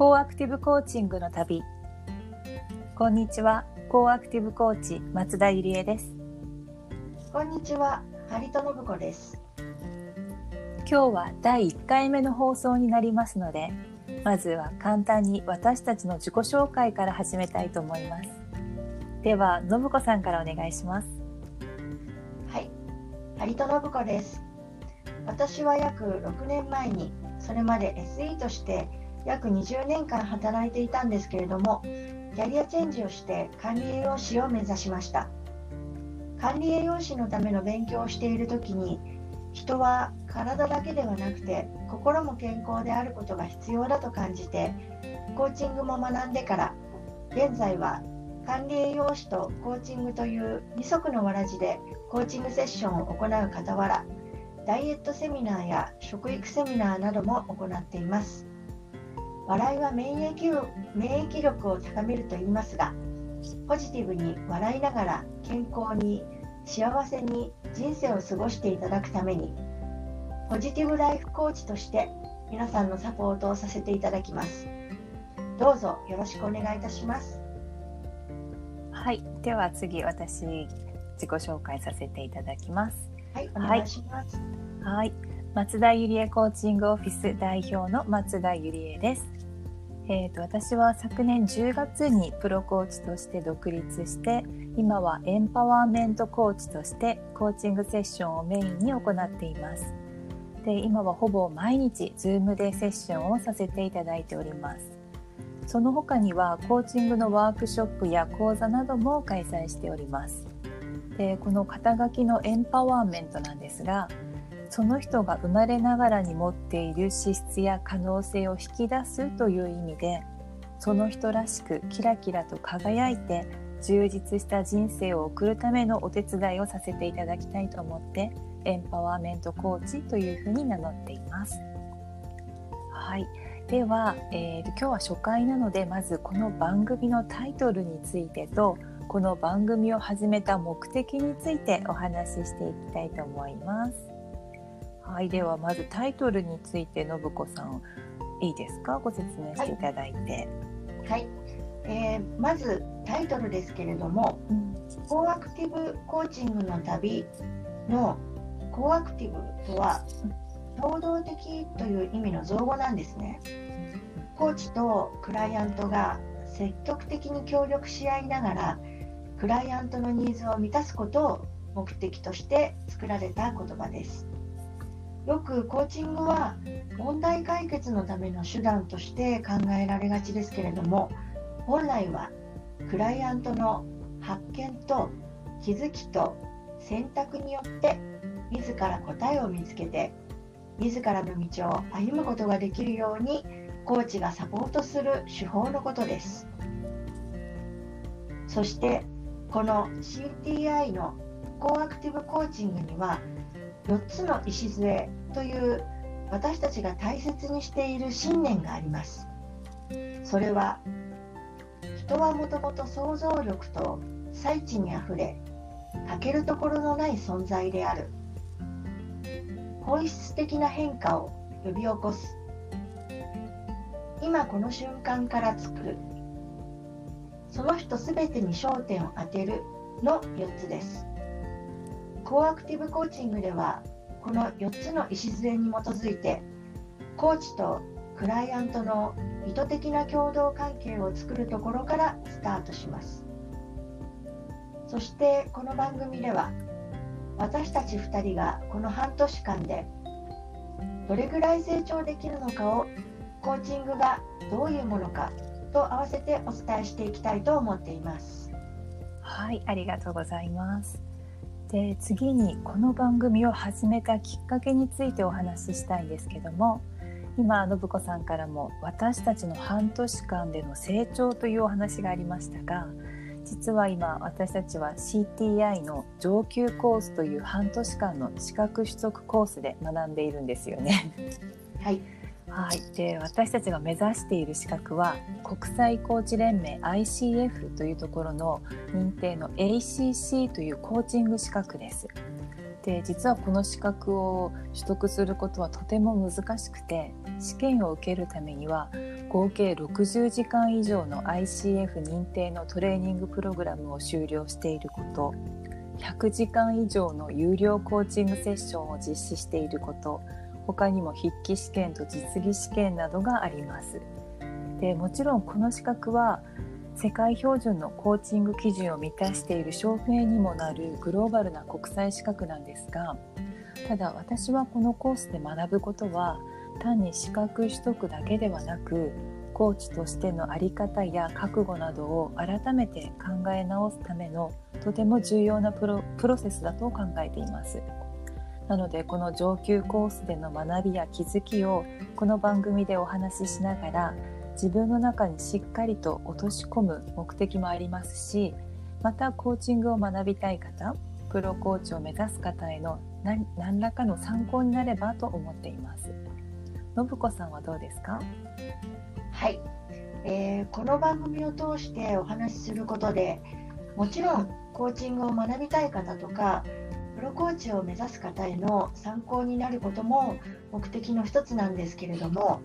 コーアクティブコーチングの旅。こんにちは。コーアクティブコーチ松田ゆりえです。こんにちは。張戸信子です。今日は第1回目の放送になりますのでまずは簡単に私たちの自己紹介から始めたいと思います。では信子さんからお願いします。はい。張戸信子です。私は約6年前にそれまで SE として約20年間働いていたんですけれどもキャリアチェンジをして管理栄養士を目指しました。管理栄養士のための勉強をしている時に人は体だけではなくて心も健康であることが必要だと感じてコーチングも学んでから現在は管理栄養士とコーチングという二足のわらじでコーチングセッションを行う傍らダイエットセミナーや食育セミナーなども行っています。笑いは免疫免疫力を高めると言いますがポジティブに笑いながら健康に幸せに人生を過ごしていただくためにポジティブライフコーチとして皆さんのサポートをさせていただきます。どうぞよろしくお願いいたします。はいでは次私自己紹介させていただきます。はいお願いします。はい、はい、松田ゆりえコーチングオフィス代表の松田ゆりえですえーと、私は昨年10月にプロコーチとして独立して今はエンパワーメントコーチとしてコーチングセッションをメインに行っています。で今はほぼ毎日 Zoom でセッションをさせていただいております。その他にはコーチングのワークショップや講座なども開催しております。でこの肩書きのエンパワーメントなんですがその人が生まれながらに持っている資質や可能性を引き出すという意味でその人らしくキラキラと輝いて充実した人生を送るためのお手伝いをさせていただきたいと思ってエンパワーメントコーチというふうに名乗っています。はい、では、えー、今日は初回なのでまずこの番組のタイトルについてとこの番組を始めた目的についてお話ししていきたいと思います。はい、ではまずタイトルについて信子さんいいですか？ご説明していただいて。はい、はい、えー、まずタイトルですけれども、うん、コーアクティブコーチングの旅のコーアクティブとは能動的という意味の造語なんですね。コーチとクライアントが積極的に協力し合いながらクライアントのニーズを満たすことを目的として作られた言葉です。よくコーチングは問題解決のための手段として考えられがちですけれども本来はクライアントの発見と気づきと選択によって自ら答えを見つけて自らの道を歩むことができるようにコーチがサポートする手法のことです。そしてこの CTI のコーアクティブコーチングには4つの礎という私たちが大切にしている信念があります。それは人はもともと想像力と最地にあふれ欠けるところのない存在である。本質的な変化を呼び起こす。今この瞬間から作る。その人すべてに焦点を当てるの4つです。コーアクティブコーチングではこの4つの礎に基づいてコーチとクライアントの意図的な共同関係を作るところからスタートします。そしてこの番組では私たち2人がこの半年間でどれぐらい成長できるのかをコーチングがどういうものかと合わせてお伝えしていきたいと思っています。はいありがとうございます。で次にこの番組を始めたきっかけについてお話ししたいんですけども今信子さんからも私たちの半年間での成長というお話がありましたが実は今私たちは CTI の上級コースという半年間の資格取得コースで学んでいるんですよね。はいはい、で私たちが目指している資格は国際コーチ連盟 ICF というところの認定の ACC というコーチング資格です。で実はこの資格を取得することはとても難しくて試験を受けるためには合計60時間以上の ICF 認定のトレーニングプログラムを修了していること100時間以上の有料コーチングセッションを実施していること他にも筆記試験と実技試験などがあります。でもちろんこの資格は世界標準のコーチング基準を満たしている証明にもなるグローバルな国際資格なんですがただ私はこのコースで学ぶことは単に資格取得だけではなくコーチとしての在り方や覚悟などを改めて考え直すためのとても重要なプロプロセスだと考えています。なのでこの上級コースでの学びや気づきをこの番組でお話ししながら自分の中にしっかりと落とし込む目的もありますしまたコーチングを学びたい方プロコーチを目指す方への何らかの参考になればと思っています。信子さんはどうですか？はい、えー、この番組を通してお話しすることでもちろんコーチングを学びたい方とかプロコーチを目指す方への参考になることも目的の一つなんですけれども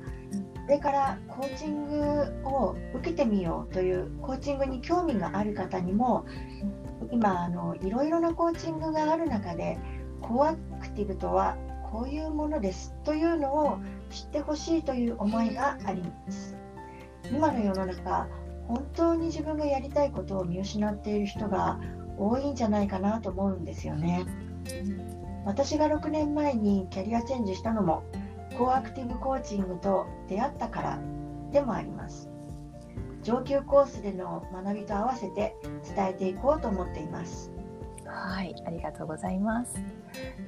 それからコーチングを受けてみようというコーチングに興味がある方にも今あのいろいろなコーチングがある中でコアクティブとはこういうものですというのを知ってほしいという思いがあります。今の世の中本当に自分がやりたいことを見失っている人が多いんじゃないかなと思うんですよね私が6年前にキャリアチェンジしたのもコアクティブコーチングと出会ったからでもあります上級コースでの学びと合わせて伝えていこうと思っていますはい、ありがとうございます。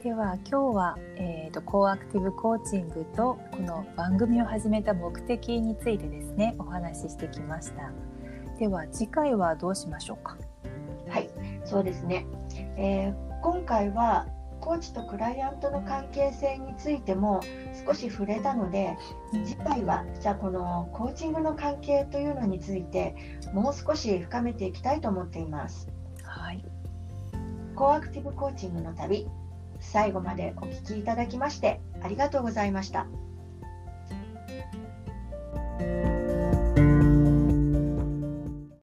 では今日は、えーと、コーアクティブコーチングとこの番組を始めた目的についてですねお話ししてきました。では次回はどうしましょうか？はい、そうですね。えー、今回はコーチとクライアントの関係性についても少し触れたので次回はじゃあこのコーチングの関係というのについてもう少し深めていきたいと思っています。はいコアクティブコーチングの旅最後までお聞きいただきましてありがとうございました。